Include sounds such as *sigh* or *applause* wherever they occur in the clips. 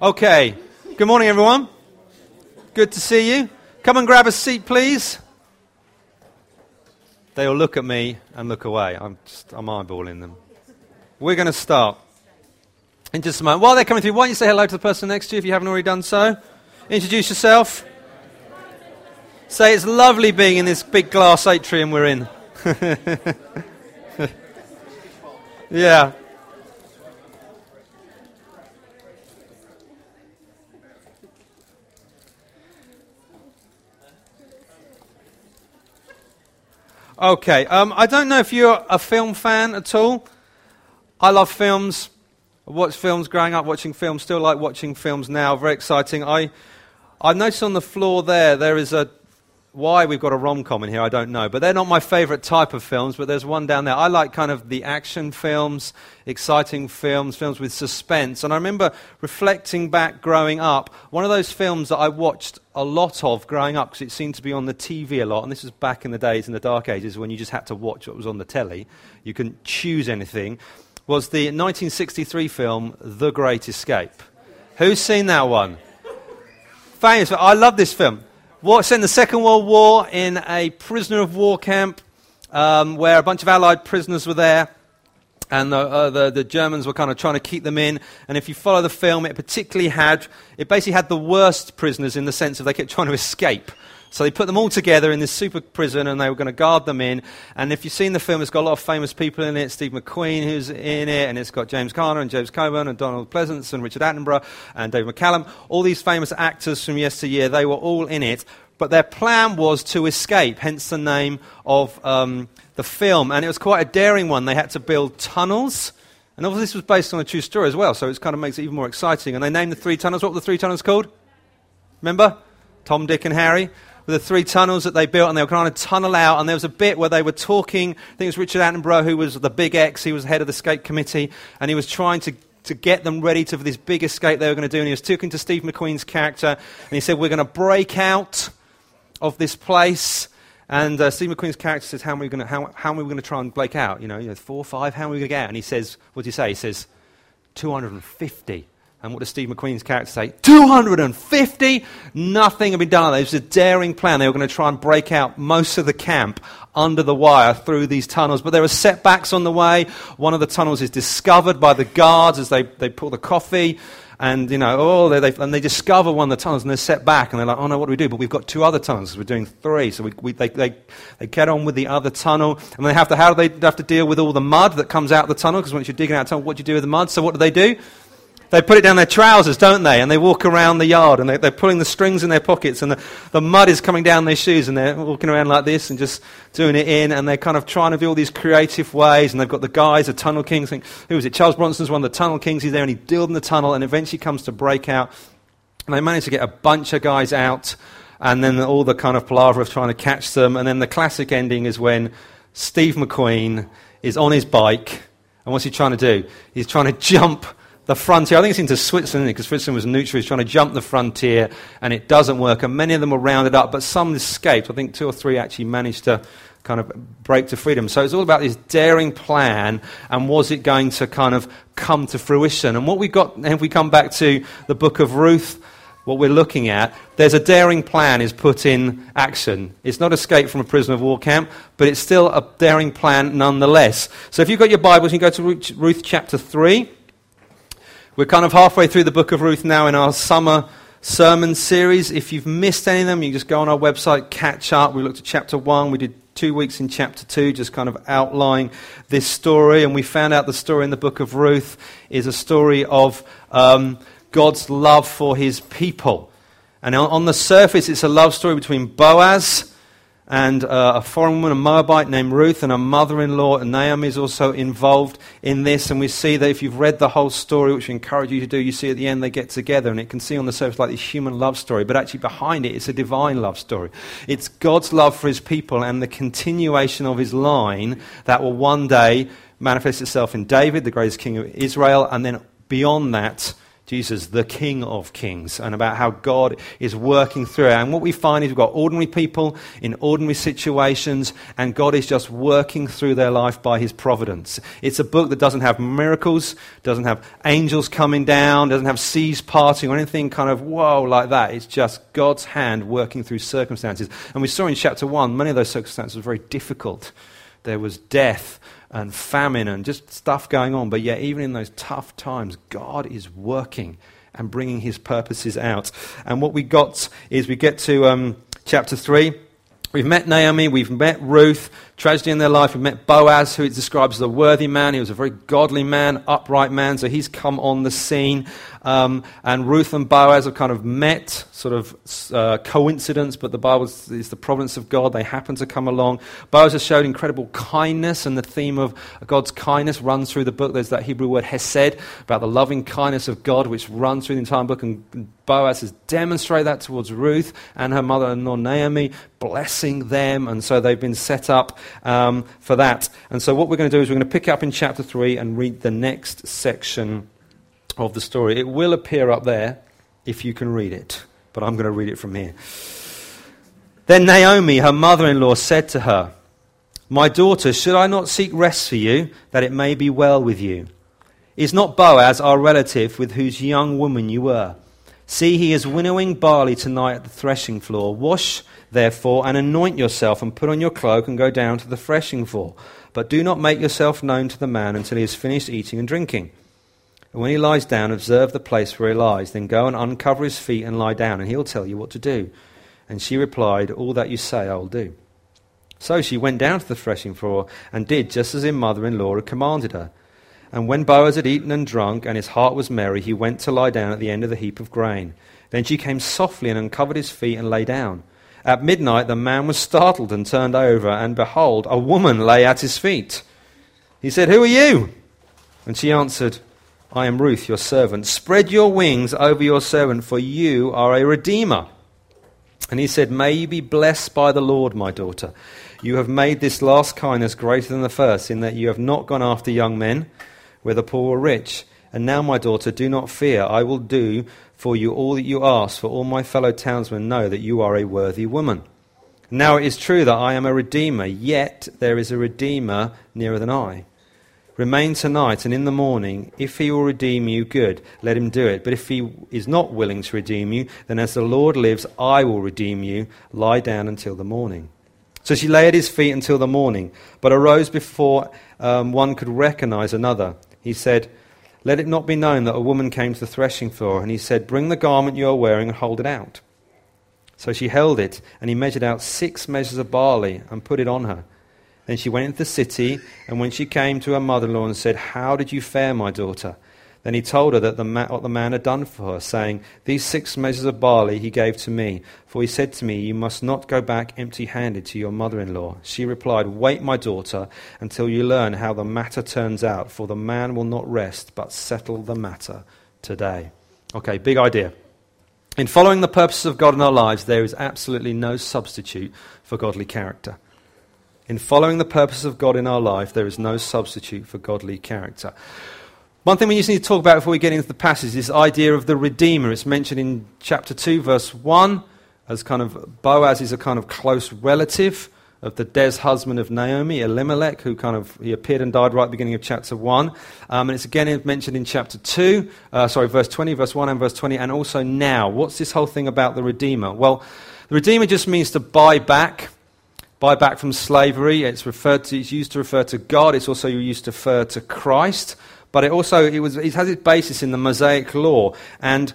Okay. Good morning, everyone. Good to see you. Come and grab a seat, please. They all look at me and look away. I'm just, I'm eyeballing them. We're going to start in just a moment. While they're coming through, why don't you say hello to the person next to you if you haven't already done so? Introduce yourself. Say it's lovely being in this big glass atrium we're in. *laughs* yeah. Okay, um, I don't know if you're a film fan at all. I love films. I watched films growing up, watching films, still like watching films now. Very exciting. I, I noticed on the floor there, there is a why we've got a rom com in here, I don't know. But they're not my favorite type of films, but there's one down there. I like kind of the action films, exciting films, films with suspense. And I remember reflecting back growing up, one of those films that I watched a lot of growing up because it seemed to be on the TV a lot. And this was back in the days, in the dark ages, when you just had to watch what was on the telly. You couldn't choose anything. Was the 1963 film The Great Escape. Who's seen that one? Famous. I love this film. War, in the Second World War in a prisoner of war camp um, where a bunch of Allied prisoners were there. And the, uh, the, the, Germans were kind of trying to keep them in. And if you follow the film, it particularly had, it basically had the worst prisoners in the sense of they kept trying to escape. So they put them all together in this super prison and they were going to guard them in. And if you've seen the film, it's got a lot of famous people in it. Steve McQueen, who's in it, and it's got James Garner and James Coburn and Donald Pleasence and Richard Attenborough and Dave McCallum. All these famous actors from yesteryear, they were all in it. But their plan was to escape, hence the name of um, the film. And it was quite a daring one. They had to build tunnels. And obviously, this was based on a true story as well, so it kind of makes it even more exciting. And they named the three tunnels. What were the three tunnels called? Remember? Tom, Dick, and Harry the three tunnels that they built, and they were kind of tunnel out. And there was a bit where they were talking. I think it was Richard Attenborough, who was the big X, he was head of the escape committee, and he was trying to to get them ready to, for this big escape they were going to do. And he was talking to Steve McQueen's character, and he said, We're going to break out of this place. And uh, Steve McQueen's character says, How are we going to, how, how are we going to try and break out? You know, you know, four, five, how are we going to get out? And he says, What do you say? He says, 250. And what does Steve McQueen's character say? 250? Nothing had been done. It was a daring plan. They were going to try and break out most of the camp under the wire through these tunnels. But there are setbacks on the way. One of the tunnels is discovered by the guards as they, they pull the coffee. And, you know, oh, they, they, and they discover one of the tunnels and they're set back. And they're like, oh, no, what do we do? But we've got two other tunnels. We're doing three. So we, we, they, they, they get on with the other tunnel. And they have to, how do they have to deal with all the mud that comes out of the tunnel? Because once you're digging out a tunnel, what do you do with the mud? So what do they do? They put it down their trousers, don't they? And they walk around the yard and they, are pulling the strings in their pockets and the, the mud is coming down their shoes and they're walking around like this and just doing it in and they're kind of trying to do all these creative ways and they've got the guys, the Tunnel Kings. Think, who was it? Charles Bronson's one of the Tunnel Kings. He's there and he builds the tunnel and eventually comes to break out. And they manage to get a bunch of guys out and then all the kind of palaver of trying to catch them. And then the classic ending is when Steve McQueen is on his bike and what's he trying to do? He's trying to *laughs* jump the frontier. I think it's into Switzerland because Switzerland was neutral. He's trying to jump the frontier, and it doesn't work. And many of them were rounded up, but some escaped. I think two or three actually managed to kind of break to freedom. So it's all about this daring plan, and was it going to kind of come to fruition? And what we got, if we come back to the book of Ruth, what we're looking at, there's a daring plan is put in action. It's not escape from a prisoner of war camp, but it's still a daring plan nonetheless. So if you've got your Bibles, you can go to Ruth chapter 3. We're kind of halfway through the book of Ruth now in our summer sermon series. If you've missed any of them, you can just go on our website, catch up. We looked at chapter 1, we did two weeks in chapter 2, just kind of outlining this story. And we found out the story in the book of Ruth is a story of um, God's love for his people. And on the surface, it's a love story between Boaz and uh, a foreign woman, a Moabite named Ruth, and her mother in law, Naomi, is also involved in this. And we see that if you've read the whole story, which we encourage you to do, you see at the end they get together, and it can seem on the surface like this human love story, but actually behind it, it's a divine love story. It's God's love for his people and the continuation of his line that will one day manifest itself in David, the greatest king of Israel, and then beyond that, Jesus, the King of Kings, and about how God is working through it. And what we find is we've got ordinary people in ordinary situations, and God is just working through their life by His providence. It's a book that doesn't have miracles, doesn't have angels coming down, doesn't have seas parting, or anything kind of whoa like that. It's just God's hand working through circumstances. And we saw in chapter 1, many of those circumstances were very difficult. There was death and famine and just stuff going on. But yet, even in those tough times, God is working and bringing his purposes out. And what we got is we get to um, chapter 3. We've met Naomi, we've met Ruth, tragedy in their life. We've met Boaz, who it describes as a worthy man. He was a very godly man, upright man, so he's come on the scene. Um, and Ruth and Boaz have kind of met, sort of uh, coincidence, but the Bible is the providence of God. They happen to come along. Boaz has showed incredible kindness, and the theme of God's kindness runs through the book. There's that Hebrew word hesed, about the loving kindness of God, which runs through the entire book. And Boaz has demonstrated that towards Ruth and her mother in law Naomi, blessing them. And so they've been set up um, for that. And so what we're going to do is we're going to pick up in chapter 3 and read the next section of the story. It will appear up there if you can read it, but I'm going to read it from here. Then Naomi, her mother in law, said to her, My daughter, should I not seek rest for you, that it may be well with you? Is not Boaz our relative with whose young woman you were? See, he is winnowing barley tonight at the threshing floor. Wash, therefore, and anoint yourself, and put on your cloak, and go down to the threshing floor. But do not make yourself known to the man until he has finished eating and drinking. And when he lies down, observe the place where he lies. Then go and uncover his feet and lie down, and he'll tell you what to do. And she replied, All that you say I will do. So she went down to the threshing floor and did just as her mother in law had commanded her. And when Boaz had eaten and drunk, and his heart was merry, he went to lie down at the end of the heap of grain. Then she came softly and uncovered his feet and lay down. At midnight the man was startled and turned over, and behold, a woman lay at his feet. He said, Who are you? And she answered, I am Ruth, your servant. Spread your wings over your servant, for you are a redeemer. And he said, May you be blessed by the Lord, my daughter. You have made this last kindness greater than the first, in that you have not gone after young men, whether poor or rich. And now, my daughter, do not fear. I will do for you all that you ask, for all my fellow townsmen know that you are a worthy woman. Now it is true that I am a redeemer, yet there is a redeemer nearer than I. Remain tonight, and in the morning, if he will redeem you, good, let him do it. But if he is not willing to redeem you, then as the Lord lives, I will redeem you. Lie down until the morning. So she lay at his feet until the morning, but arose before um, one could recognize another. He said, Let it not be known that a woman came to the threshing floor. And he said, Bring the garment you are wearing and hold it out. So she held it, and he measured out six measures of barley and put it on her. Then she went into the city, and when she came to her mother in law and said, How did you fare, my daughter? Then he told her that the ma- what the man had done for her, saying, These six measures of barley he gave to me, for he said to me, You must not go back empty handed to your mother in law. She replied, Wait, my daughter, until you learn how the matter turns out, for the man will not rest, but settle the matter today. Okay, big idea. In following the purposes of God in our lives, there is absolutely no substitute for godly character. In following the purpose of God in our life, there is no substitute for godly character. One thing we just need to talk about before we get into the passage is this idea of the Redeemer. It's mentioned in chapter 2, verse 1, as kind of Boaz is a kind of close relative of the Des husband of Naomi, Elimelech, who kind of he appeared and died right at the beginning of chapter 1. Um, and it's again mentioned in chapter 2, uh, sorry, verse 20, verse 1 and verse 20, and also now. What's this whole thing about the Redeemer? Well, the Redeemer just means to buy back buy back from slavery. It's referred to, it's used to refer to God. It's also used to refer to Christ. But it also it was, it has its basis in the Mosaic law. And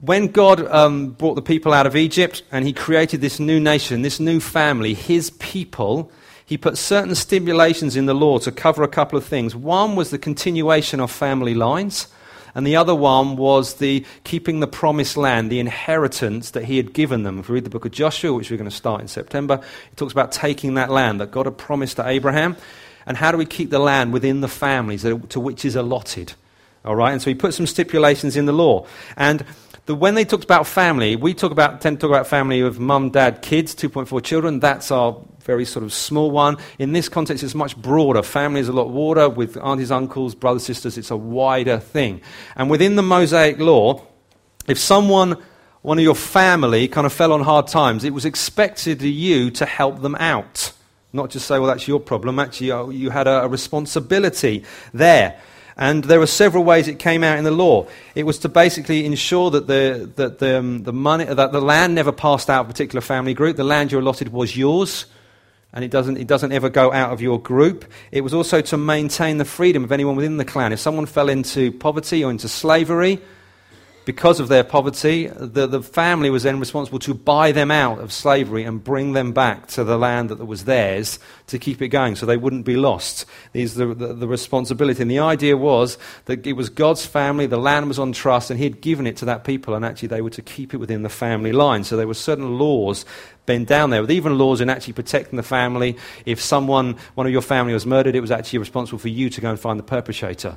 when God um, brought the people out of Egypt and he created this new nation, this new family, his people, he put certain stipulations in the law to cover a couple of things. One was the continuation of family lines and the other one was the keeping the promised land, the inheritance that he had given them. If we read the book of Joshua, which we're going to start in September, it talks about taking that land that God had promised to Abraham. And how do we keep the land within the families to which is allotted? All right, and so he put some stipulations in the law. And the, when they talked about family, we talk about, tend to talk about family of mum, dad, kids, 2.4 children. That's our very sort of small one. In this context, it's much broader. Family is a lot broader with aunties, uncles, brothers, sisters. It's a wider thing. And within the Mosaic law, if someone, one of your family, kind of fell on hard times, it was expected of you to help them out. Not just say, well, that's your problem. Actually, uh, you had a, a responsibility there. And there were several ways it came out in the law. It was to basically ensure that the, that the, um, the, money, that the land never passed out of a particular family group. The land you allotted was yours, and it doesn't, it doesn't ever go out of your group. It was also to maintain the freedom of anyone within the clan. If someone fell into poverty or into slavery, because of their poverty, the, the family was then responsible to buy them out of slavery and bring them back to the land that was theirs to keep it going so they wouldn't be lost. These the, the, the responsibility. And the idea was that it was God's family, the land was on trust, and He had given it to that people, and actually they were to keep it within the family line. So there were certain laws been down there, with even laws in actually protecting the family. If someone, one of your family was murdered, it was actually responsible for you to go and find the perpetrator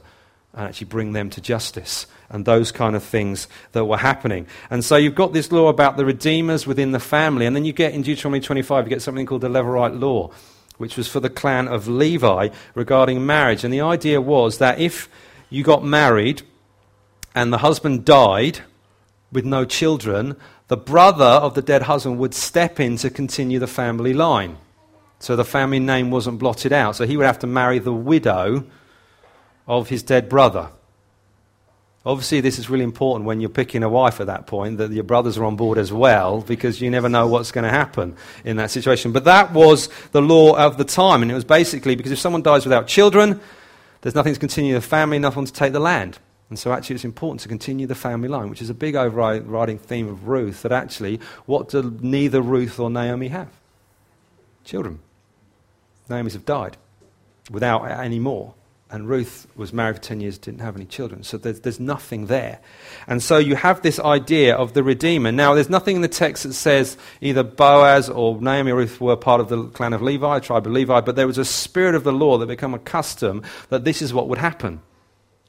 and actually bring them to justice and those kind of things that were happening. And so you've got this law about the redeemers within the family, and then you get in Deuteronomy 25, you get something called the Levirate law, which was for the clan of Levi regarding marriage. And the idea was that if you got married and the husband died with no children, the brother of the dead husband would step in to continue the family line. So the family name wasn't blotted out. So he would have to marry the widow of his dead brother. Obviously, this is really important when you're picking a wife at that point, that your brothers are on board as well, because you never know what's going to happen in that situation. But that was the law of the time, and it was basically because if someone dies without children, there's nothing to continue the family, nothing to take the land. And so, actually, it's important to continue the family line, which is a big overriding theme of Ruth. That actually, what do neither Ruth or Naomi have? Children. Naomi's have died without any more. And Ruth was married for 10 years, didn't have any children. So there's, there's nothing there. And so you have this idea of the Redeemer. Now, there's nothing in the text that says either Boaz or Naomi or Ruth were part of the clan of Levi, tribe of Levi, but there was a spirit of the law that became a custom that this is what would happen.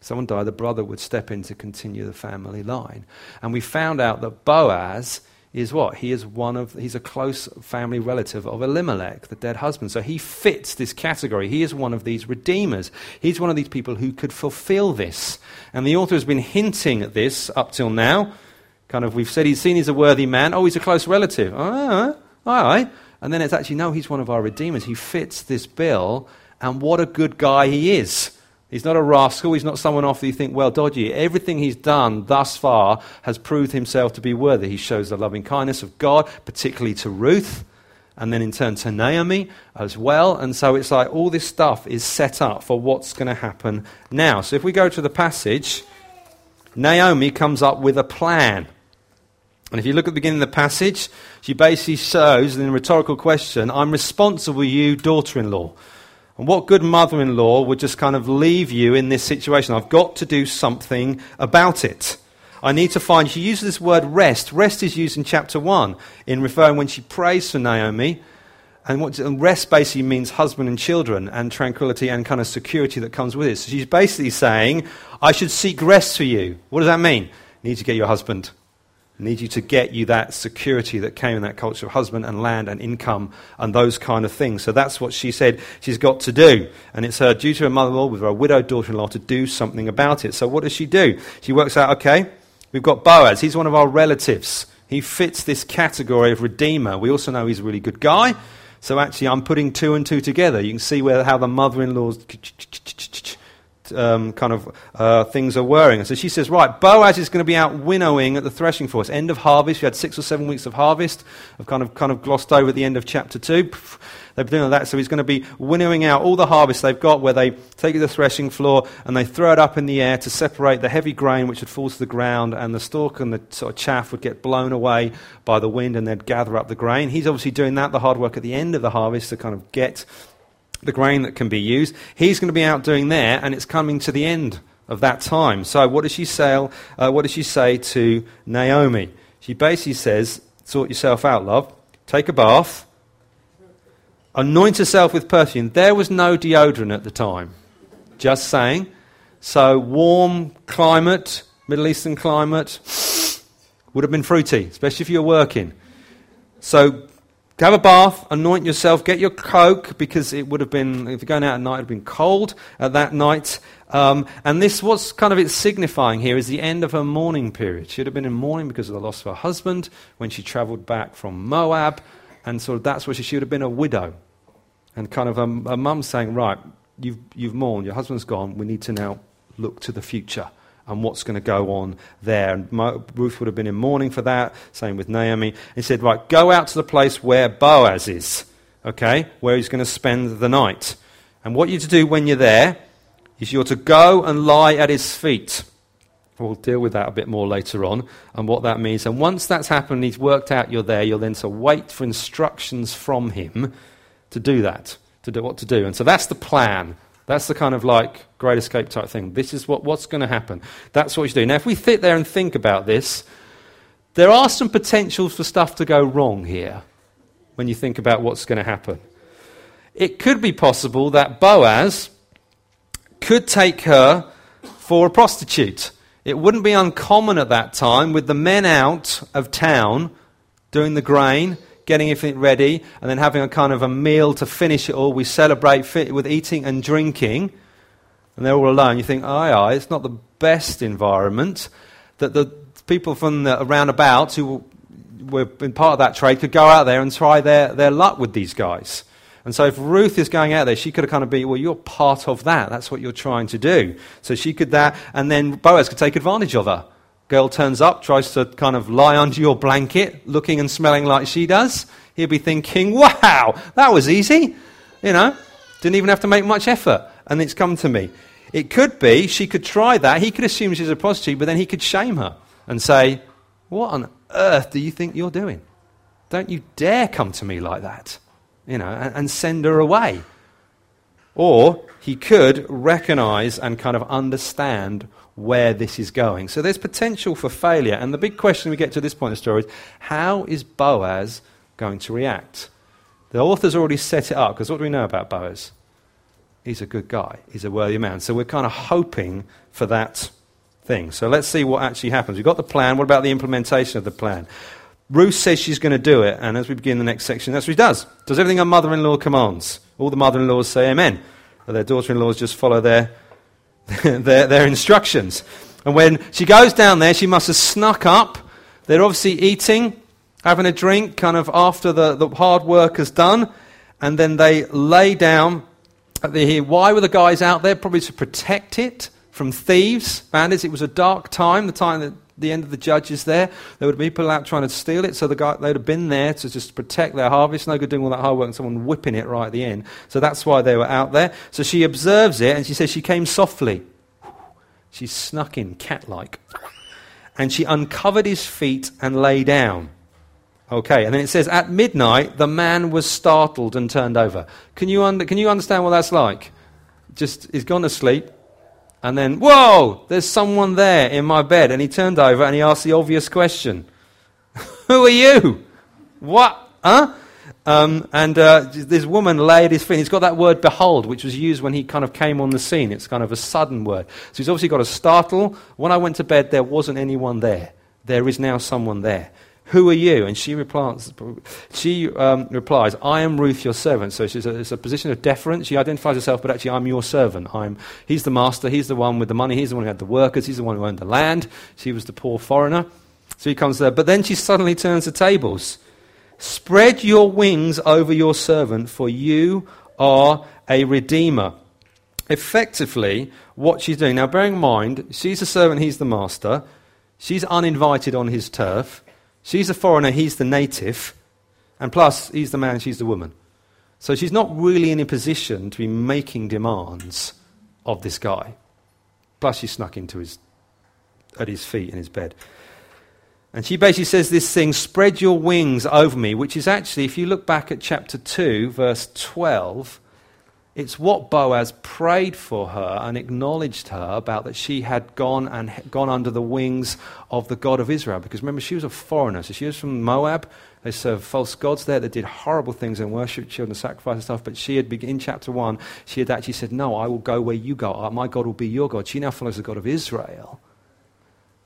Someone died, the brother would step in to continue the family line. And we found out that Boaz is what? He is one of, he's a close family relative of Elimelech, the dead husband. So he fits this category. He is one of these redeemers. He's one of these people who could fulfill this. And the author has been hinting at this up till now. Kind of, we've said he's seen he's a worthy man. Oh, he's a close relative. Ah, all right. And then it's actually, no, he's one of our redeemers. He fits this bill. And what a good guy he is. He's not a rascal. He's not someone off that you think, well, dodgy. Everything he's done thus far has proved himself to be worthy. He shows the loving kindness of God, particularly to Ruth, and then in turn to Naomi as well. And so it's like all this stuff is set up for what's going to happen now. So if we go to the passage, Naomi comes up with a plan. And if you look at the beginning of the passage, she basically shows in a rhetorical question, I'm responsible, you daughter in law. And what good mother in law would just kind of leave you in this situation? I've got to do something about it. I need to find, she uses this word rest. Rest is used in chapter 1 in referring when she prays for Naomi. And, what, and rest basically means husband and children and tranquility and kind of security that comes with it. So she's basically saying, I should seek rest for you. What does that mean? You need to get your husband need you to get you that security that came in that culture of husband and land and income and those kind of things. So that's what she said she's got to do. And it's her duty, to her mother in law, with her widowed daughter in law, to do something about it. So what does she do? She works out, okay, we've got Boaz. He's one of our relatives. He fits this category of redeemer. We also know he's a really good guy. So actually, I'm putting two and two together. You can see where, how the mother in law's um, kind of uh, things are whirring. So she says, right, Boaz is going to be out winnowing at the threshing floor. It's end of harvest. We had six or seven weeks of harvest. I've kind of, kind of glossed over at the end of chapter 2. They've been doing that. So he's going to be winnowing out all the harvest they've got where they take the threshing floor and they throw it up in the air to separate the heavy grain which would fall to the ground and the stalk and the sort of chaff would get blown away by the wind and they'd gather up the grain. He's obviously doing that, the hard work at the end of the harvest to kind of get the grain that can be used. He's going to be out doing there, and it's coming to the end of that time. So, what does she say? Uh, what does she say to Naomi? She basically says, "Sort yourself out, love. Take a bath. Anoint yourself with perfume." There was no deodorant at the time. Just saying. So, warm climate, Middle Eastern climate, would have been fruity, especially if you're working. So, have a bath, anoint yourself, get your coat, because it would have been, if you're going out at night, it would have been cold at that night. Um, and this, what's kind of it's signifying here, is the end of her mourning period. She would have been in mourning because of the loss of her husband when she traveled back from Moab. And so that's where she, she would have been a widow. And kind of a, a mum saying, Right, you've, you've mourned, your husband's gone, we need to now look to the future and what's going to go on there. And Ruth would have been in mourning for that. Same with Naomi. He said, Right, go out to the place where Boaz is, okay, where he's going to spend the night. And what you're to do when you're there is you're to go and lie at his feet. We'll deal with that a bit more later on and what that means. And once that's happened, he's worked out you're there, you're then to wait for instructions from him to do that, to do what to do. And so that's the plan. That's the kind of like great escape type thing. This is what, what's going to happen. That's what you do. Now, if we sit there and think about this, there are some potentials for stuff to go wrong here when you think about what's going to happen. It could be possible that Boaz could take her for a prostitute. It wouldn't be uncommon at that time with the men out of town doing the grain getting everything ready, and then having a kind of a meal to finish it all. We celebrate with eating and drinking, and they're all alone. You think, aye, aye, it's not the best environment that the people from the, around about who were in part of that trade could go out there and try their, their luck with these guys. And so if Ruth is going out there, she could have kind of been, well, you're part of that. That's what you're trying to do. So she could that, and then Boaz could take advantage of her. Girl turns up, tries to kind of lie under your blanket, looking and smelling like she does. He'll be thinking, wow, that was easy. You know, didn't even have to make much effort. And it's come to me. It could be she could try that. He could assume she's a prostitute, but then he could shame her and say, What on earth do you think you're doing? Don't you dare come to me like that. You know, and, and send her away. Or he could recognize and kind of understand where this is going. So there's potential for failure. And the big question we get to this point in the story is how is Boaz going to react? The author's already set it up because what do we know about Boaz? He's a good guy, he's a worthy man. So we're kind of hoping for that thing. So let's see what actually happens. We've got the plan. What about the implementation of the plan? Ruth says she's going to do it, and as we begin the next section, that's what she does. Does everything her mother in law commands. All the mother in laws say amen. But their daughter in laws just follow their *laughs* their, their instructions. And when she goes down there, she must have snuck up. They're obviously eating, having a drink, kind of after the, the hard work is done. And then they lay down. Why were the guys out there? Probably to protect it from thieves, bandits. It was a dark time, the time that the end of the judges there. There would be people out trying to steal it, so the guy, they'd have been there to just protect their harvest. No good doing all that hard work and someone whipping it right at the end. So that's why they were out there. So she observes it and she says she came softly. She snuck in, cat like. And she uncovered his feet and lay down. Okay, and then it says, At midnight, the man was startled and turned over. Can you, un- can you understand what that's like? Just, he's gone to sleep, and then, whoa, there's someone there in my bed. And he turned over and he asked the obvious question *laughs* Who are you? What? Huh? Um, and uh, this woman lay at his feet. He's got that word behold, which was used when he kind of came on the scene. It's kind of a sudden word. So he's obviously got a startle. When I went to bed, there wasn't anyone there. There is now someone there. Who are you? And she replies, she, um, replies I am Ruth, your servant. So she's a, it's a position of deference. She identifies herself, but actually, I'm your servant. I'm, he's the master. He's the one with the money. He's the one who had the workers. He's the one who owned the land. She was the poor foreigner. So he comes there. But then she suddenly turns the tables. Spread your wings over your servant, for you are a redeemer. Effectively, what she's doing. Now, bearing in mind, she's the servant, he's the master. She's uninvited on his turf. She's a foreigner, he's the native. And plus, he's the man, she's the woman. So she's not really in a position to be making demands of this guy. Plus, she snuck into his, at his feet in his bed. And she basically says this thing, spread your wings over me, which is actually, if you look back at chapter 2, verse 12, it's what Boaz prayed for her and acknowledged her about that she had gone and gone under the wings of the God of Israel. Because remember, she was a foreigner. So she was from Moab. They served false gods there that did horrible things and worshipped children, and sacrifice and stuff. But she had, in chapter 1, she had actually said, No, I will go where you go. Uh, my God will be your God. She now follows the God of Israel.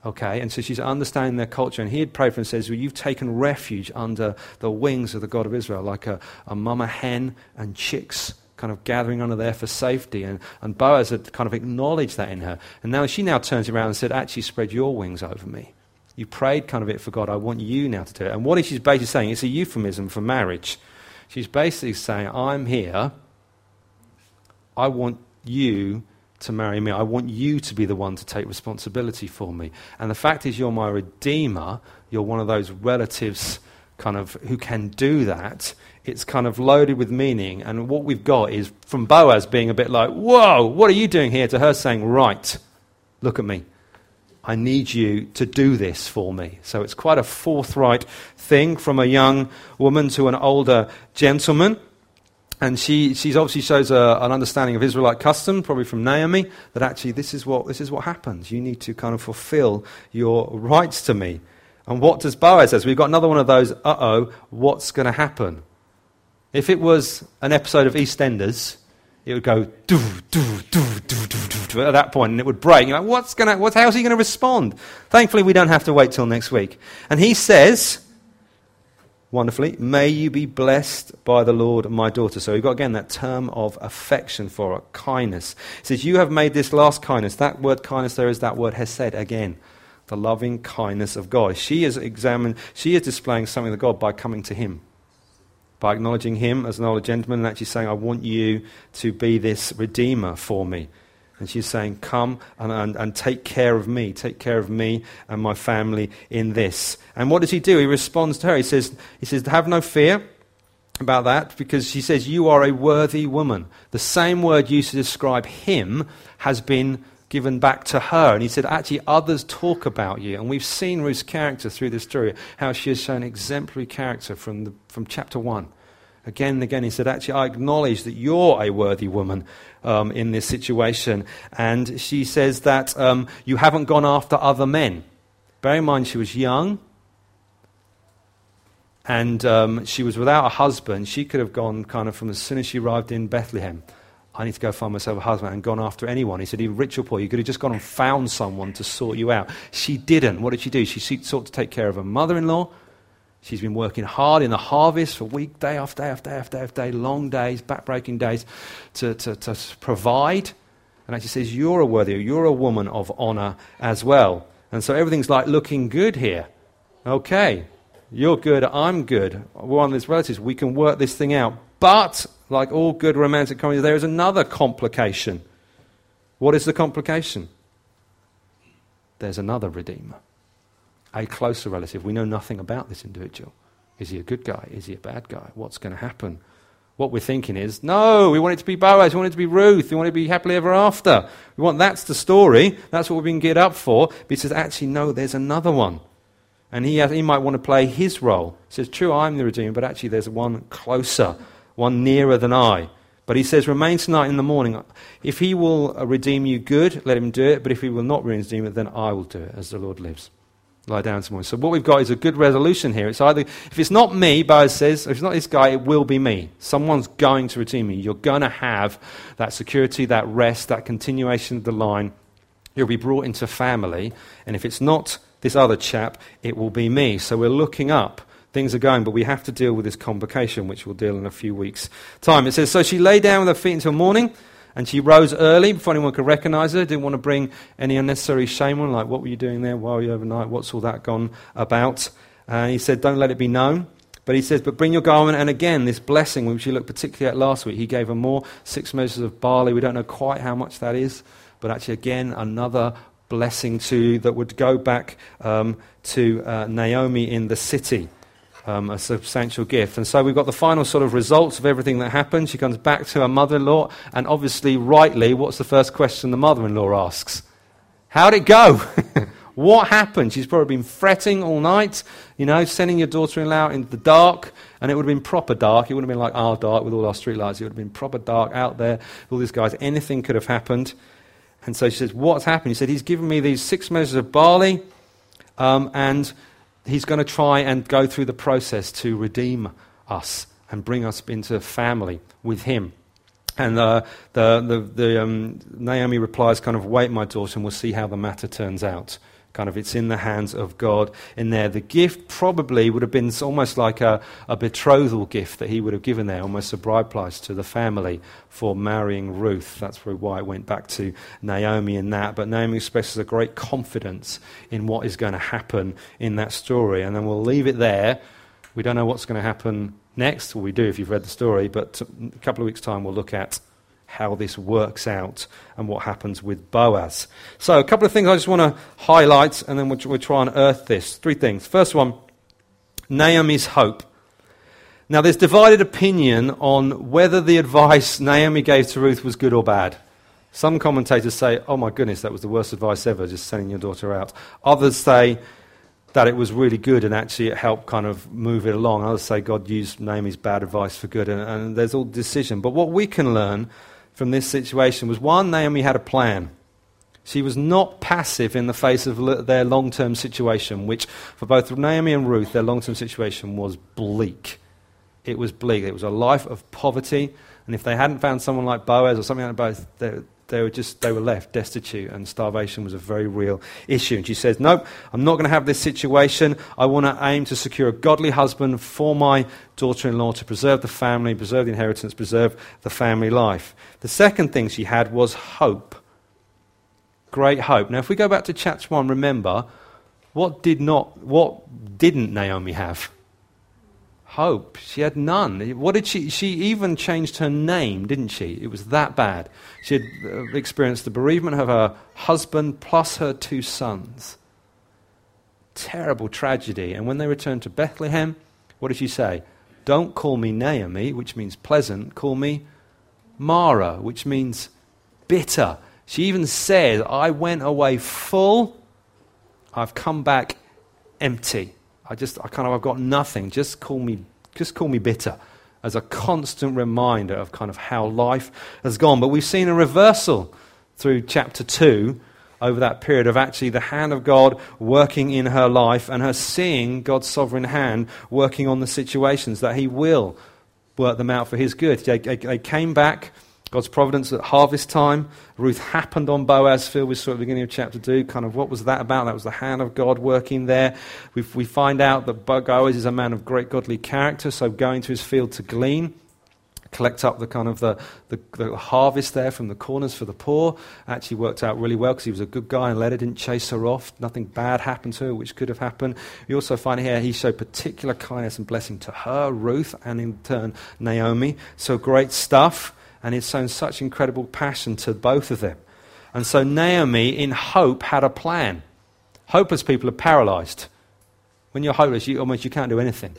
Okay, and so she's understanding their culture. And he had prayed for and says, Well, you've taken refuge under the wings of the God of Israel, like a, a mama hen and chicks kind of gathering under there for safety. And, and Boaz had kind of acknowledged that in her. And now she now turns around and said, Actually, spread your wings over me. You prayed kind of it for God. I want you now to do it. And what is she basically saying? It's a euphemism for marriage. She's basically saying, I'm here. I want you to marry me. I want you to be the one to take responsibility for me. And the fact is, you're my redeemer. You're one of those relatives kind of who can do that. It's kind of loaded with meaning. And what we've got is from Boaz being a bit like, Whoa, what are you doing here? to her saying, Right, look at me. I need you to do this for me. So it's quite a forthright thing from a young woman to an older gentleman. And she she's obviously shows a, an understanding of Israelite custom, probably from Naomi, that actually this is, what, this is what happens. You need to kind of fulfill your rights to me. And what does Boaz says? We've got another one of those, uh oh, what's going to happen? If it was an episode of EastEnders, it would go doo, doo, doo, doo, doo, doo, at that point, and it would break. You're like, what's going to, what's, how's he going to respond? Thankfully, we don't have to wait till next week. And he says, wonderfully, may you be blessed by the Lord, my daughter. So we've got again that term of affection for her, kindness. It says, You have made this last kindness. That word kindness there is that word hesed again. The loving kindness of God. She is examined, she is displaying something of God by coming to him. By acknowledging him as an older gentleman and actually saying, I want you to be this redeemer for me. And she's saying, Come and, and, and, take care of me. Take care of me and my family in this. And what does he do? He responds to her. He says, he says Have no fear about that because she says, You are a worthy woman. The same word used to describe him has been given back to her. And he said, Actually, others talk about you. And we've seen Ruth's character through this story, how she has shown exemplary character from, the, from chapter 1 again and again. He said, Actually, I acknowledge that you're a worthy woman um, in this situation. And she says that um, you haven't gone after other men. Bear in mind, she was young and um, she was without a husband. She could have gone kind of from as soon as she arrived in Bethlehem. I need to go find myself a husband and gone after anyone. He said, even rich or poor, you could have just gone and found someone to sort you out. She didn't. What did she do? She sought to take care of her mother in law She's been working hard in the harvest for week, day after day after day after day after day, long days, backbreaking days to, to, to provide. And actually says, You're a worthy, you're a woman of honor as well. And so everything's like looking good here. Okay, you're good, I'm good. We're on this relatives. We can work this thing out. But, like all good romantic comedies, there is another complication. What is the complication? There's another Redeemer a closer relative. We know nothing about this individual. Is he a good guy? Is he a bad guy? What's going to happen? What we're thinking is, no, we want it to be Boaz, we want it to be Ruth, we want it to be happily ever after. We want that's the story, that's what we've been geared up for. But he says, actually, no, there's another one. And he, has, he might want to play his role. He says, true, I'm the Redeemer, but actually there's one closer, one nearer than I. But he says, remain tonight in the morning. If he will uh, redeem you, good, let him do it. But if he will not redeem it, then I will do it, as the Lord lives lie down tomorrow. So what we've got is a good resolution here. It's either if it's not me, Boaz says, if it's not this guy, it will be me. Someone's going to redeem me. You're going to have that security, that rest, that continuation of the line. You'll be brought into family, and if it's not this other chap, it will be me. So we're looking up. Things are going, but we have to deal with this complication, which we'll deal in a few weeks' time. It says, So she lay down with her feet until morning. And she rose early before anyone could recognize her. Didn't want to bring any unnecessary shame on, like, what were you doing there? Why were you overnight? What's all that gone about? And he said, Don't let it be known. But he says, But bring your garment. And again, this blessing, which we looked particularly at last week, he gave her more six measures of barley. We don't know quite how much that is. But actually, again, another blessing to that would go back um, to uh, Naomi in the city um, a substantial gift. And so we've got the final sort of results of everything that happened. She comes back to her mother in law, and obviously, rightly, what's the first question the mother in law asks? How'd it go? *laughs* what happened? She's probably been fretting all night, you know, sending your daughter in law into the dark, and it would have been proper dark. It wouldn't have been like our dark with all our streetlights. It would have been proper dark out there all these guys. Anything could have happened. And so she says, What's happened? He said, He's given me these six measures of barley, um, and he's going to try and go through the process to redeem us and bring us into family with him. And uh, the, the, the um, Naomi replies, kind of, wait, my daughter, and we'll see how the matter turns out. Kind of it's in the hands of God in there. The gift probably would have been almost like a, a betrothal gift that he would have given there, almost a bride price to the family for marrying Ruth. That's why it went back to Naomi in that. But Naomi expresses a great confidence in what is going to happen in that story. And then we'll leave it there. We don't know what's going to happen next. Well, we do if you've read the story, but um, a couple of weeks' time we'll look at how this works out and what happens with Boaz. So, a couple of things I just want to highlight, and then we'll, we'll try and earth this. Three things. First one Naomi's hope. Now, there's divided opinion on whether the advice Naomi gave to Ruth was good or bad. Some commentators say, oh my goodness, that was the worst advice ever, just sending your daughter out. Others say that it was really good and actually it helped kind of move it along. Others say God used Naomi's bad advice for good, and, and there's all decision. But what we can learn from this situation was one, Naomi had a plan. She was not passive in the face of their long term situation, which for both Naomi and Ruth, their long term situation was bleak. It was bleak. It was a life of poverty. And if they hadn't found someone like Boaz or something like Boaz, they, were just they were left destitute and starvation was a very real issue. And she says nope i'm not going to have this situation. I want to aim to secure a godly husband for my daughter-in-law to preserve the family preserve the inheritance preserve the family life. The second thing she had was hope. Great hope. Now if we go back to chapter 1 remember what did not what didn't naomi have hope. She had none. What did she? She even changed her name, didn't she? It was that bad. She had uh, experienced the bereavement of her husband plus her two sons. Terrible tragedy. And when they returned to Bethlehem, what did she say? Don't call me Naomi, which means pleasant. Call me Mara, which means bitter. She even said, I went away full, I've come back empty. I just, I kind of, I've got nothing. Just call me, just call me bitter as a constant reminder of kind of how life has gone. But we've seen a reversal through chapter 2 over that period of actually the hand of God working in her life and her seeing God's sovereign hand working on the situations that He will work them out for His good. They, they came back God's providence at harvest time. Ruth happened on Boaz field, we saw at the beginning of chapter 2. Kind of what was that about? That was the hand of God working there. we we find out that Boaz is a man of great godly character, so going to his field to glean, collect up the kind of the, the, the harvest there from the corners for the poor. Actually worked out really well because he was a good guy and let her, didn't chase her off. Nothing bad happened to her, which could have happened. We also find here he showed particular kindness and blessing to her, Ruth, and in turn Naomi. So great stuff and he'd shown such incredible passion to both of them. And so Naomi, in hope, had a plan. Hopeless people are paralyzed. When you're hopeless, you almost you can't do anything.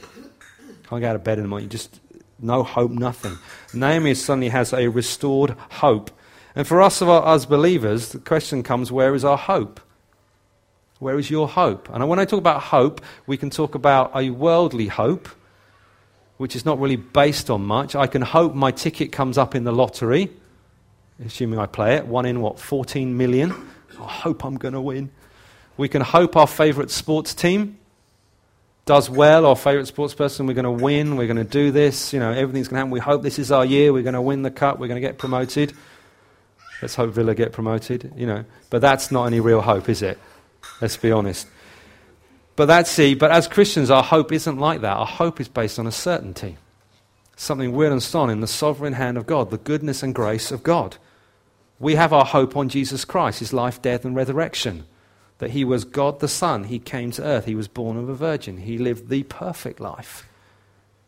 Can't get out of bed in the morning. You just no hope, nothing. Naomi suddenly has a restored hope. And for us, as believers, the question comes: Where is our hope? Where is your hope? And when I talk about hope, we can talk about a worldly hope which is not really based on much. I can hope my ticket comes up in the lottery, assuming I play it. One in what, 14 million? I hope I'm going to win. We can hope our favourite sports team does well, our favourite sports person, we're going to win, we're going to do this, you know, everything's going to happen. We hope this is our year, we're going to win the cup, we're going to get promoted. Let's hope Villa get promoted, you know. But that's not any real hope, is it? Let's be honest. But that's see, but as Christians, our hope isn't like that. Our hope is based on a certainty. Something we're on in the sovereign hand of God, the goodness and grace of God. We have our hope on Jesus Christ, his life, death, and resurrection. That he was God the Son. He came to earth. He was born of a virgin. He lived the perfect life.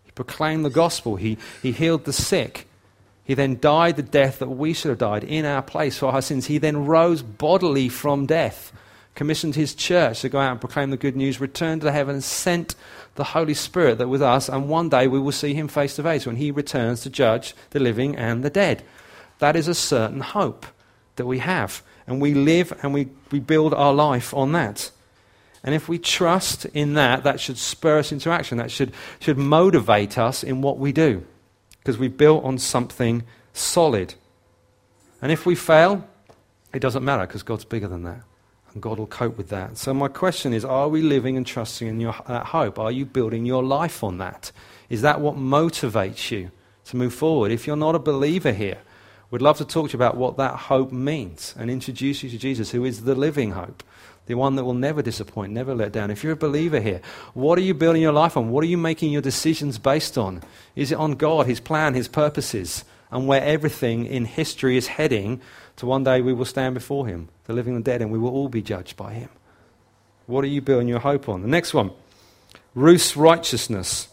He proclaimed the gospel. He, he healed the sick. He then died the death that we should have died in our place for our sins. He then rose bodily from death commissioned his church to go out and proclaim the good news, returned to heaven, and sent the Holy Spirit that with us, and one day we will see him face to face when he returns to judge the living and the dead. That is a certain hope that we have. And we live and we, we build our life on that. And if we trust in that, that should spur us into action. That should, should motivate us in what we do. Because we've built on something solid. And if we fail, it doesn't matter because God's bigger than that. And God will cope with that. So, my question is are we living and trusting in your, that hope? Are you building your life on that? Is that what motivates you to move forward? If you're not a believer here, We'd love to talk to you about what that hope means and introduce you to Jesus, who is the living hope, the one that will never disappoint, never let down. If you're a believer here, what are you building your life on? What are you making your decisions based on? Is it on God, His plan, His purposes, and where everything in history is heading to one day we will stand before Him, the living and dead, and we will all be judged by Him? What are you building your hope on? The next one Ruth's righteousness.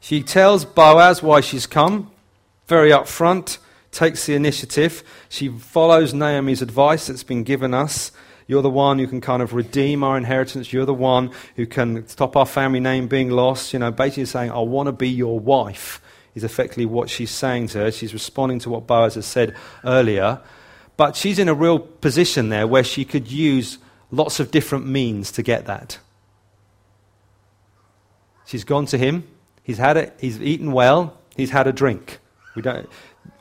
She tells Boaz why she's come, very upfront, takes the initiative. She follows Naomi's advice that's been given us. You're the one who can kind of redeem our inheritance. You're the one who can stop our family name being lost. You know, basically saying, I want to be your wife, is effectively what she's saying to her. She's responding to what Boaz has said earlier. But she's in a real position there where she could use lots of different means to get that. She's gone to him. He's had it. He's eaten well. He's had a drink. We don't.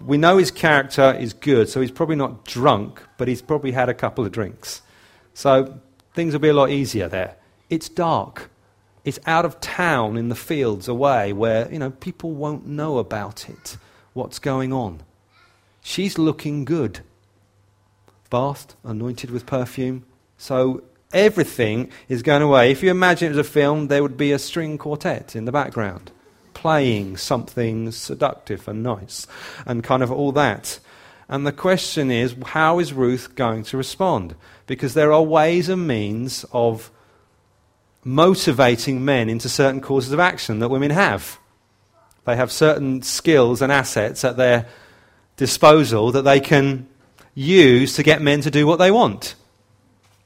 We know his character is good, so he's probably not drunk, but he's probably had a couple of drinks. So things will be a lot easier there. It's dark. It's out of town in the fields away where, you know, people won't know about it, what's going on. She's looking good. Bathed, anointed with perfume. So everything is going away. If you imagine it was a film, there would be a string quartet in the background playing something seductive and nice and kind of all that. And the question is, how is Ruth going to respond? Because there are ways and means of motivating men into certain courses of action that women have. They have certain skills and assets at their disposal that they can use to get men to do what they want.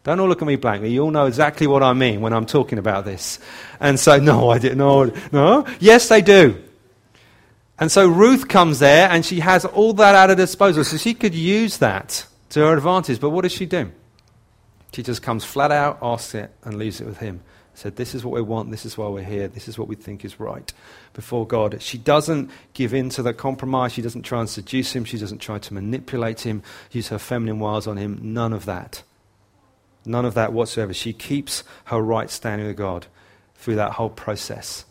Don't all look at me blankly. You all know exactly what I mean when I'm talking about this. And so, *laughs* no, I didn't. No, no. Yes, they do. And so Ruth comes there and she has all that at her disposal. So she could use that to her advantage. But what does she do? She just comes flat out, asks it, and leaves it with him. Said, This is what we want. This is why we're here. This is what we think is right before God. She doesn't give in to the compromise. She doesn't try and seduce him. She doesn't try to manipulate him, use her feminine wiles on him. None of that. None of that whatsoever. She keeps her right standing with God through that whole process.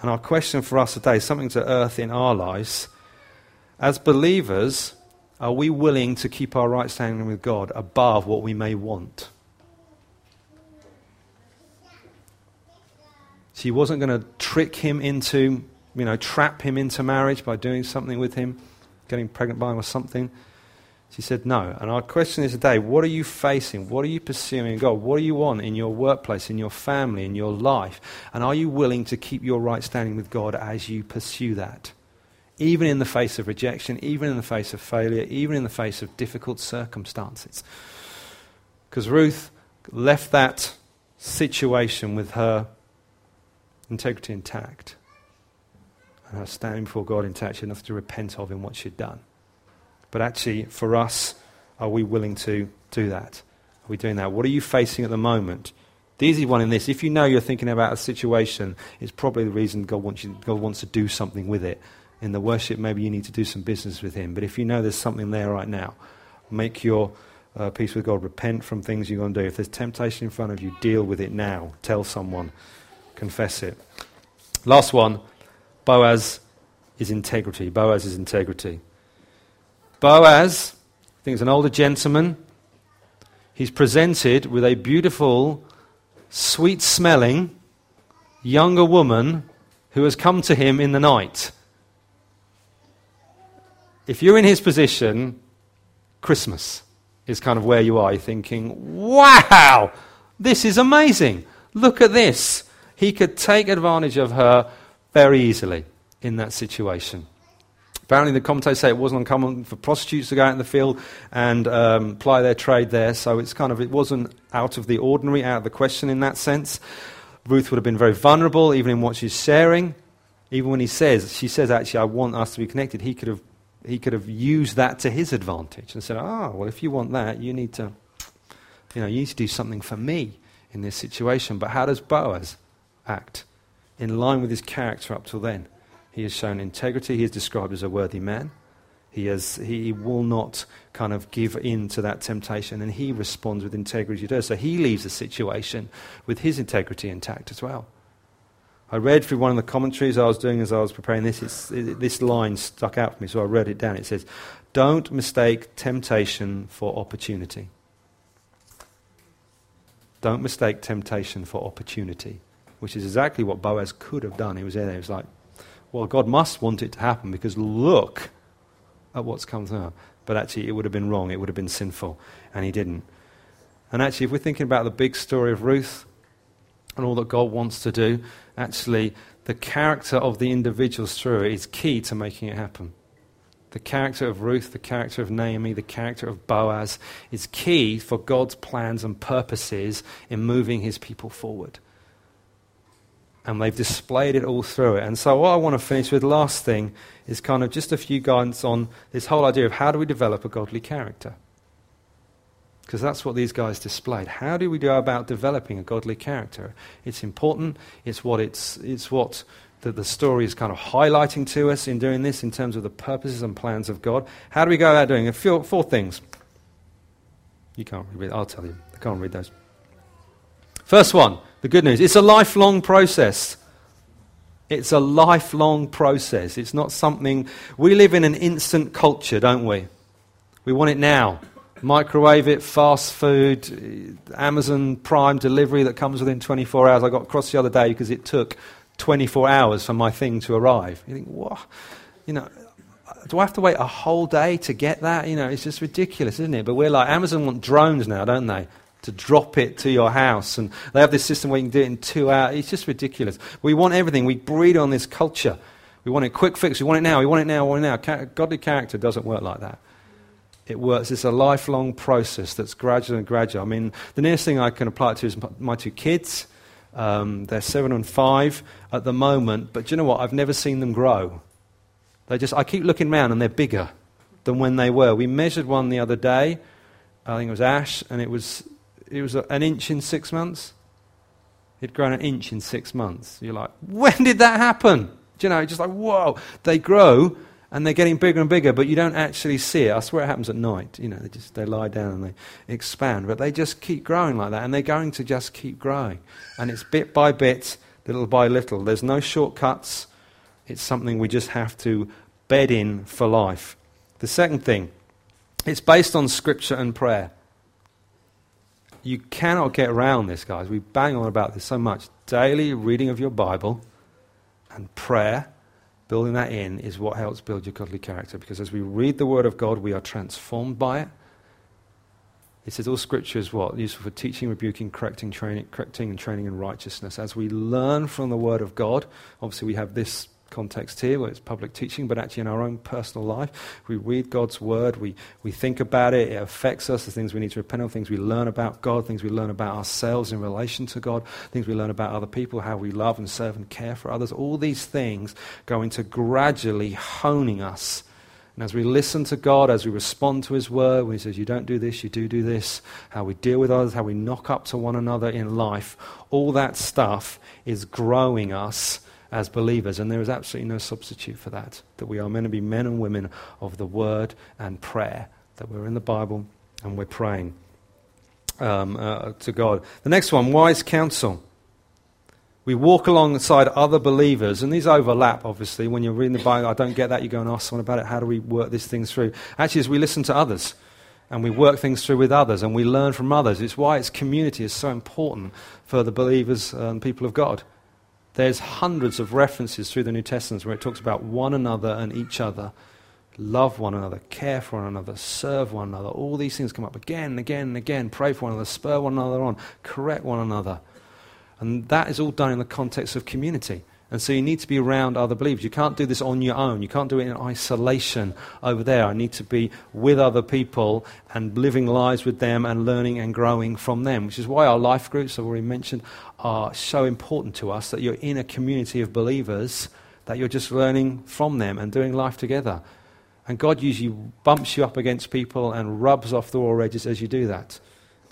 And our question for us today something to earth in our lives. As believers, are we willing to keep our right standing with God above what we may want? She wasn't going to trick him into, you know, trap him into marriage by doing something with him, getting pregnant by him or something. She said, No. And our question is today what are you facing? What are you pursuing God? What do you want in your workplace, in your family, in your life? And are you willing to keep your right standing with God as you pursue that? Even in the face of rejection, even in the face of failure, even in the face of difficult circumstances. Because Ruth left that situation with her integrity intact and her standing before God intact enough to repent of in what she'd done. But actually, for us, are we willing to do that? Are we doing that? What are you facing at the moment? The easy one in this, if you know you're thinking about a situation, it's probably the reason God wants, you, God wants to do something with it. In the worship, maybe you need to do some business with Him. But if you know there's something there right now, make your uh, peace with God. Repent from things you're going to do. If there's temptation in front of you, deal with it now. Tell someone. Confess it. Last one Boaz is integrity. Boaz is integrity. Boaz, I think is an older gentleman, he's presented with a beautiful, sweet smelling younger woman who has come to him in the night. If you're in his position, Christmas is kind of where you are. You're thinking, wow, this is amazing. Look at this. He could take advantage of her very easily in that situation. Apparently, the commentators say it wasn't uncommon for prostitutes to go out in the field and um, ply their trade there. So it's kind of it wasn't out of the ordinary, out of the question in that sense. Ruth would have been very vulnerable, even in what she's sharing. Even when he says, she says, actually, I want us to be connected. He could have, he could have used that to his advantage and said, oh, well, if you want that, you need to, you know, you need to do something for me in this situation. But how does Boaz act? In line with his character up till then. He has shown integrity. He is described as a worthy man. He, has, he will not kind of give in to that temptation, and he responds with integrity to So he leaves the situation with his integrity intact as well. I read through one of the commentaries I was doing as I was preparing this. It, this line stuck out for me, so I wrote it down. It says, Don't mistake temptation for opportunity. Don't mistake temptation for opportunity, which is exactly what Boaz could have done. He was there. He was like, well, God must want it to happen because look at what's come through. But actually, it would have been wrong. It would have been sinful. And he didn't. And actually, if we're thinking about the big story of Ruth and all that God wants to do, actually, the character of the individuals through it is key to making it happen. The character of Ruth, the character of Naomi, the character of Boaz is key for God's plans and purposes in moving his people forward. And they've displayed it all through it. And so, what I want to finish with, last thing, is kind of just a few guidance on this whole idea of how do we develop a godly character? Because that's what these guys displayed. How do we go about developing a godly character? It's important. It's what, it's, it's what the, the story is kind of highlighting to us in doing this in terms of the purposes and plans of God. How do we go about doing it? Four, four things. You can't read I'll tell you. I can't read those. First one, the good news. It's a lifelong process. It's a lifelong process. It's not something. We live in an instant culture, don't we? We want it now. Microwave it, fast food, Amazon Prime delivery that comes within 24 hours. I got across the other day because it took 24 hours for my thing to arrive. You think, what? You know, do I have to wait a whole day to get that? You know, it's just ridiculous, isn't it? But we're like, Amazon want drones now, don't they? To drop it to your house. And they have this system where you can do it in two hours. It's just ridiculous. We want everything. We breed on this culture. We want it quick fix. We want it now. We want it now. We want it now. Godly character doesn't work like that. It works. It's a lifelong process that's gradual and gradual. I mean, the nearest thing I can apply it to is my two kids. Um, they're seven and five at the moment, but do you know what? I've never seen them grow. They just, I keep looking around and they're bigger than when they were. We measured one the other day. I think it was Ash, and it was, it was an inch in six months. He'd grown an inch in six months. You're like, when did that happen? Do you know, just like, whoa. They grow and they're getting bigger and bigger, but you don't actually see it. I swear it happens at night. You know, they just they lie down and they expand, but they just keep growing like that, and they're going to just keep growing, and it's bit by bit, little by little. There's no shortcuts. It's something we just have to bed in for life. The second thing, it's based on scripture and prayer. You cannot get around this, guys. We bang on about this so much. Daily reading of your Bible and prayer building that in is what helps build your godly character. Because as we read the Word of God, we are transformed by it. It says all Scripture is what useful for teaching, rebuking, correcting, training, correcting, and training in righteousness. As we learn from the Word of God, obviously we have this context here where it's public teaching, but actually in our own personal life, we read God's word, we, we think about it, it affects us, the things we need to repent of, things we learn about God, things we learn about ourselves in relation to God, things we learn about other people, how we love and serve and care for others. All these things go into gradually honing us. And as we listen to God, as we respond to His word, when He says, You don't do this, you do do this, how we deal with others, how we knock up to one another in life, all that stuff is growing us as believers, and there is absolutely no substitute for that. That we are meant to be men and women of the word and prayer, that we're in the Bible and we're praying um, uh, to God. The next one wise counsel. We walk alongside other believers, and these overlap, obviously. When you're reading the Bible, I don't get that. You go and ask someone about it. How do we work these things through? Actually, as we listen to others and we work things through with others and we learn from others, it's why its community is so important for the believers and people of God. There's hundreds of references through the New Testament where it talks about one another and each other. Love one another, care for one another, serve one another. All these things come up again and again and again. Pray for one another, spur one another on, correct one another. And that is all done in the context of community. And so you need to be around other believers. You can't do this on your own. You can't do it in isolation over there. I need to be with other people and living lives with them and learning and growing from them, which is why our life groups, I've already mentioned, are so important to us that you're in a community of believers, that you're just learning from them and doing life together. And God usually bumps you up against people and rubs off the raw edges as you do that.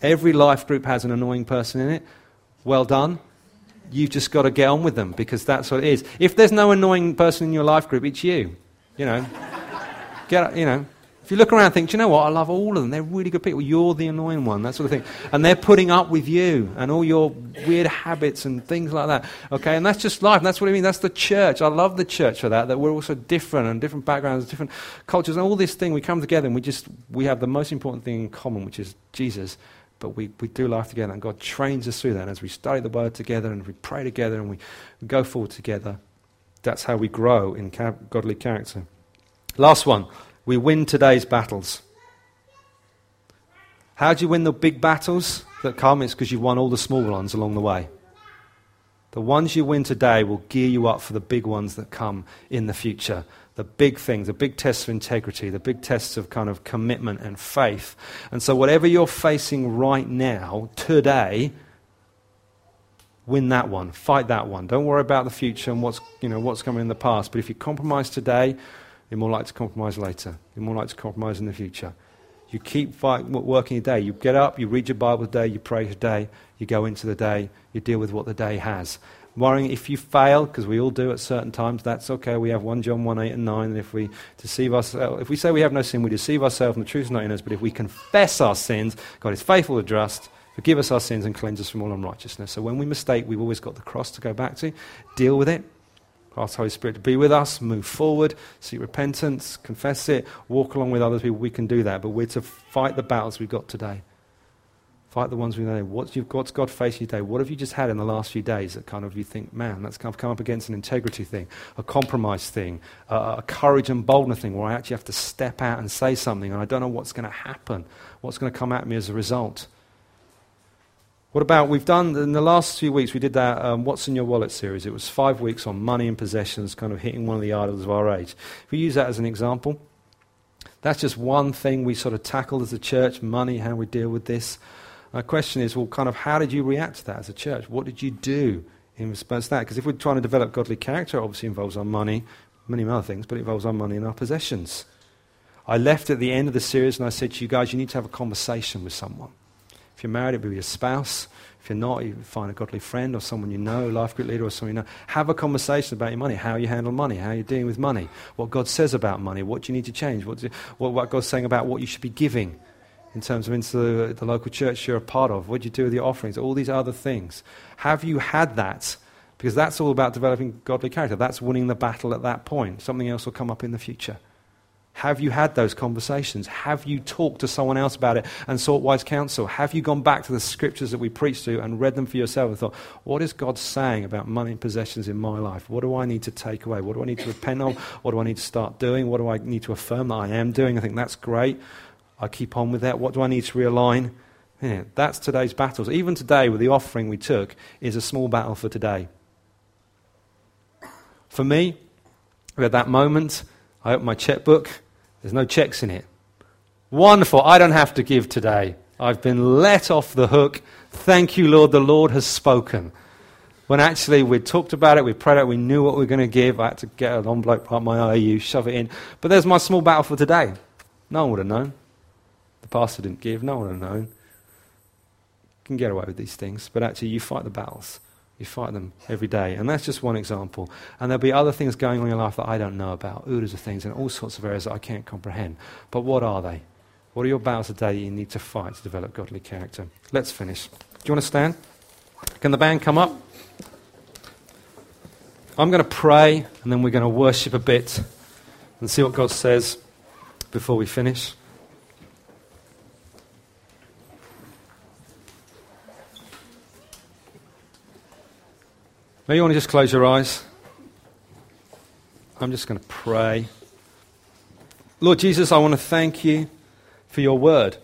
Every life group has an annoying person in it. Well done you've just got to get on with them because that's what it is. If there's no annoying person in your life group, it's you. You know, *laughs* get you know, If you look around and think, do you know what? I love all of them. They're really good people. You're the annoying one, that sort of thing. And they're putting up with you and all your weird habits and things like that. Okay? And that's just life. And that's what I mean. That's the church. I love the church for that, that we're also different and different backgrounds, different cultures, and all this thing. We come together and we just, we have the most important thing in common, which is Jesus. But we, we do life together, and God trains us through that. And as we study the Word together, and we pray together, and we go forward together, that's how we grow in godly character. Last one we win today's battles. How do you win the big battles that come? It's because you've won all the small ones along the way. The ones you win today will gear you up for the big ones that come in the future. The big things, the big tests of integrity, the big tests of kind of commitment and faith. And so, whatever you're facing right now, today, win that one. Fight that one. Don't worry about the future and what's, you know, what's coming in the past. But if you compromise today, you're more likely to compromise later. You're more likely to compromise in the future. You keep fight, working your day. You get up, you read your Bible today, you pray today, you go into the day, you deal with what the day has. Worrying if you fail, because we all do at certain times, that's okay. We have 1 John 1 8 and 9. And if we deceive ourselves, if we say we have no sin, we deceive ourselves and the truth is not in us. But if we confess our sins, God is faithful and just, forgive us our sins and cleanse us from all unrighteousness. So when we mistake, we've always got the cross to go back to, deal with it, Ask Holy Spirit to be with us, move forward, seek repentance, confess it, walk along with other people. We can do that, but we're to fight the battles we've got today. Fight the ones we know. What's, you've, what's God facing you today? What have you just had in the last few days that kind of you think, man, that's kind of come up against an integrity thing, a compromise thing, uh, a courage and boldness thing where I actually have to step out and say something and I don't know what's going to happen, what's going to come at me as a result. What about, we've done, in the last few weeks, we did that um, What's in Your Wallet series. It was five weeks on money and possessions, kind of hitting one of the idols of our age. If we use that as an example, that's just one thing we sort of tackled as a church money, how we deal with this. My question is, well, kind of, how did you react to that as a church? What did you do in response to that? Because if we're trying to develop godly character, it obviously involves our money, many other things, but it involves our money and our possessions. I left at the end of the series and I said to you guys, you need to have a conversation with someone. If you're married, it'll be your spouse. If you're not, you find a godly friend or someone you know, life group leader or someone you know. Have a conversation about your money, how you handle money, how you're dealing with money, what God says about money, what you need to change, what, what, what God's saying about what you should be giving in terms of into the, the local church you're a part of. What do you do with your offerings? All these other things. Have you had that? Because that's all about developing godly character. That's winning the battle at that point. Something else will come up in the future. Have you had those conversations? Have you talked to someone else about it and sought wise counsel? Have you gone back to the scriptures that we preach to and read them for yourself and thought, what is God saying about money and possessions in my life? What do I need to take away? What do I need to repent of? What do I need to start doing? What do I need to affirm that I am doing? I think that's great. I keep on with that. What do I need to realign? Yeah, that's today's battles. Even today, with the offering we took, is a small battle for today. For me, at that moment. I open my checkbook there's no checks in it. Wonderful. I don't have to give today. I've been let off the hook. Thank you, Lord. The Lord has spoken. When actually we talked about it, we prayed it, we knew what we were going to give. I had to get an envelope out my IOU, shove it in. But there's my small battle for today. No one would have known. The pastor didn't give. No one have known. You can get away with these things, but actually you fight the battles. You fight them every day. And that's just one example. And there'll be other things going on in your life that I don't know about, oodles of things in all sorts of areas that I can't comprehend. But what are they? What are your battles today that you need to fight to develop godly character? Let's finish. Do you want to stand? Can the band come up? I'm going to pray and then we're going to worship a bit and see what God says before we finish. Maybe you want to just close your eyes. I'm just going to pray. Lord Jesus, I want to thank you for your word.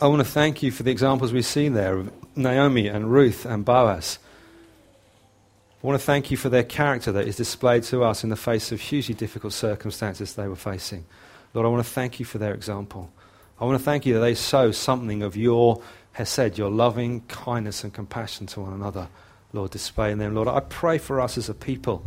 I want to thank you for the examples we've seen there of Naomi and Ruth and Boaz. I want to thank you for their character that is displayed to us in the face of hugely difficult circumstances they were facing. Lord, I want to thank you for their example. I want to thank you that they show something of your hesed, your loving kindness and compassion to one another. Lord, display in them. Lord, I pray for us as a people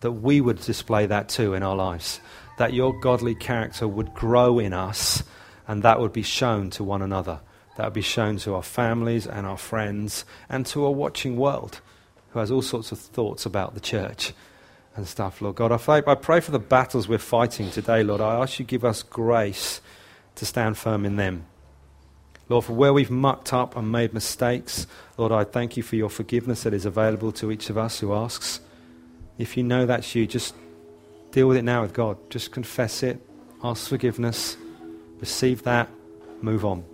that we would display that too in our lives, that your godly character would grow in us and that would be shown to one another. That would be shown to our families and our friends and to a watching world who has all sorts of thoughts about the church and stuff, Lord God. I pray, I pray for the battles we're fighting today, Lord. I ask you to give us grace to stand firm in them. Lord, for where we've mucked up and made mistakes, Lord, I thank you for your forgiveness that is available to each of us who asks. If you know that's you, just deal with it now with God. Just confess it, ask forgiveness, receive that, move on.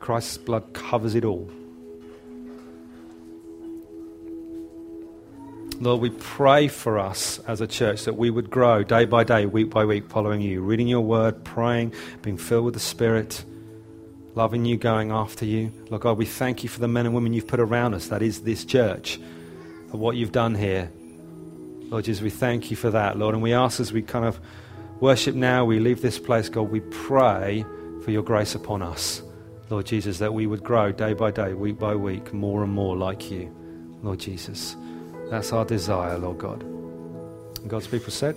Christ's blood covers it all. Lord, we pray for us as a church that we would grow day by day, week by week, following you, reading your word, praying, being filled with the Spirit, loving you, going after you. Lord God, we thank you for the men and women you've put around us, that is this church, for what you've done here. Lord Jesus, we thank you for that, Lord. And we ask as we kind of worship now, we leave this place, God, we pray for your grace upon us. Lord Jesus, that we would grow day by day, week by week, more and more like you, Lord Jesus. That's our desire, Lord God. And God's people said,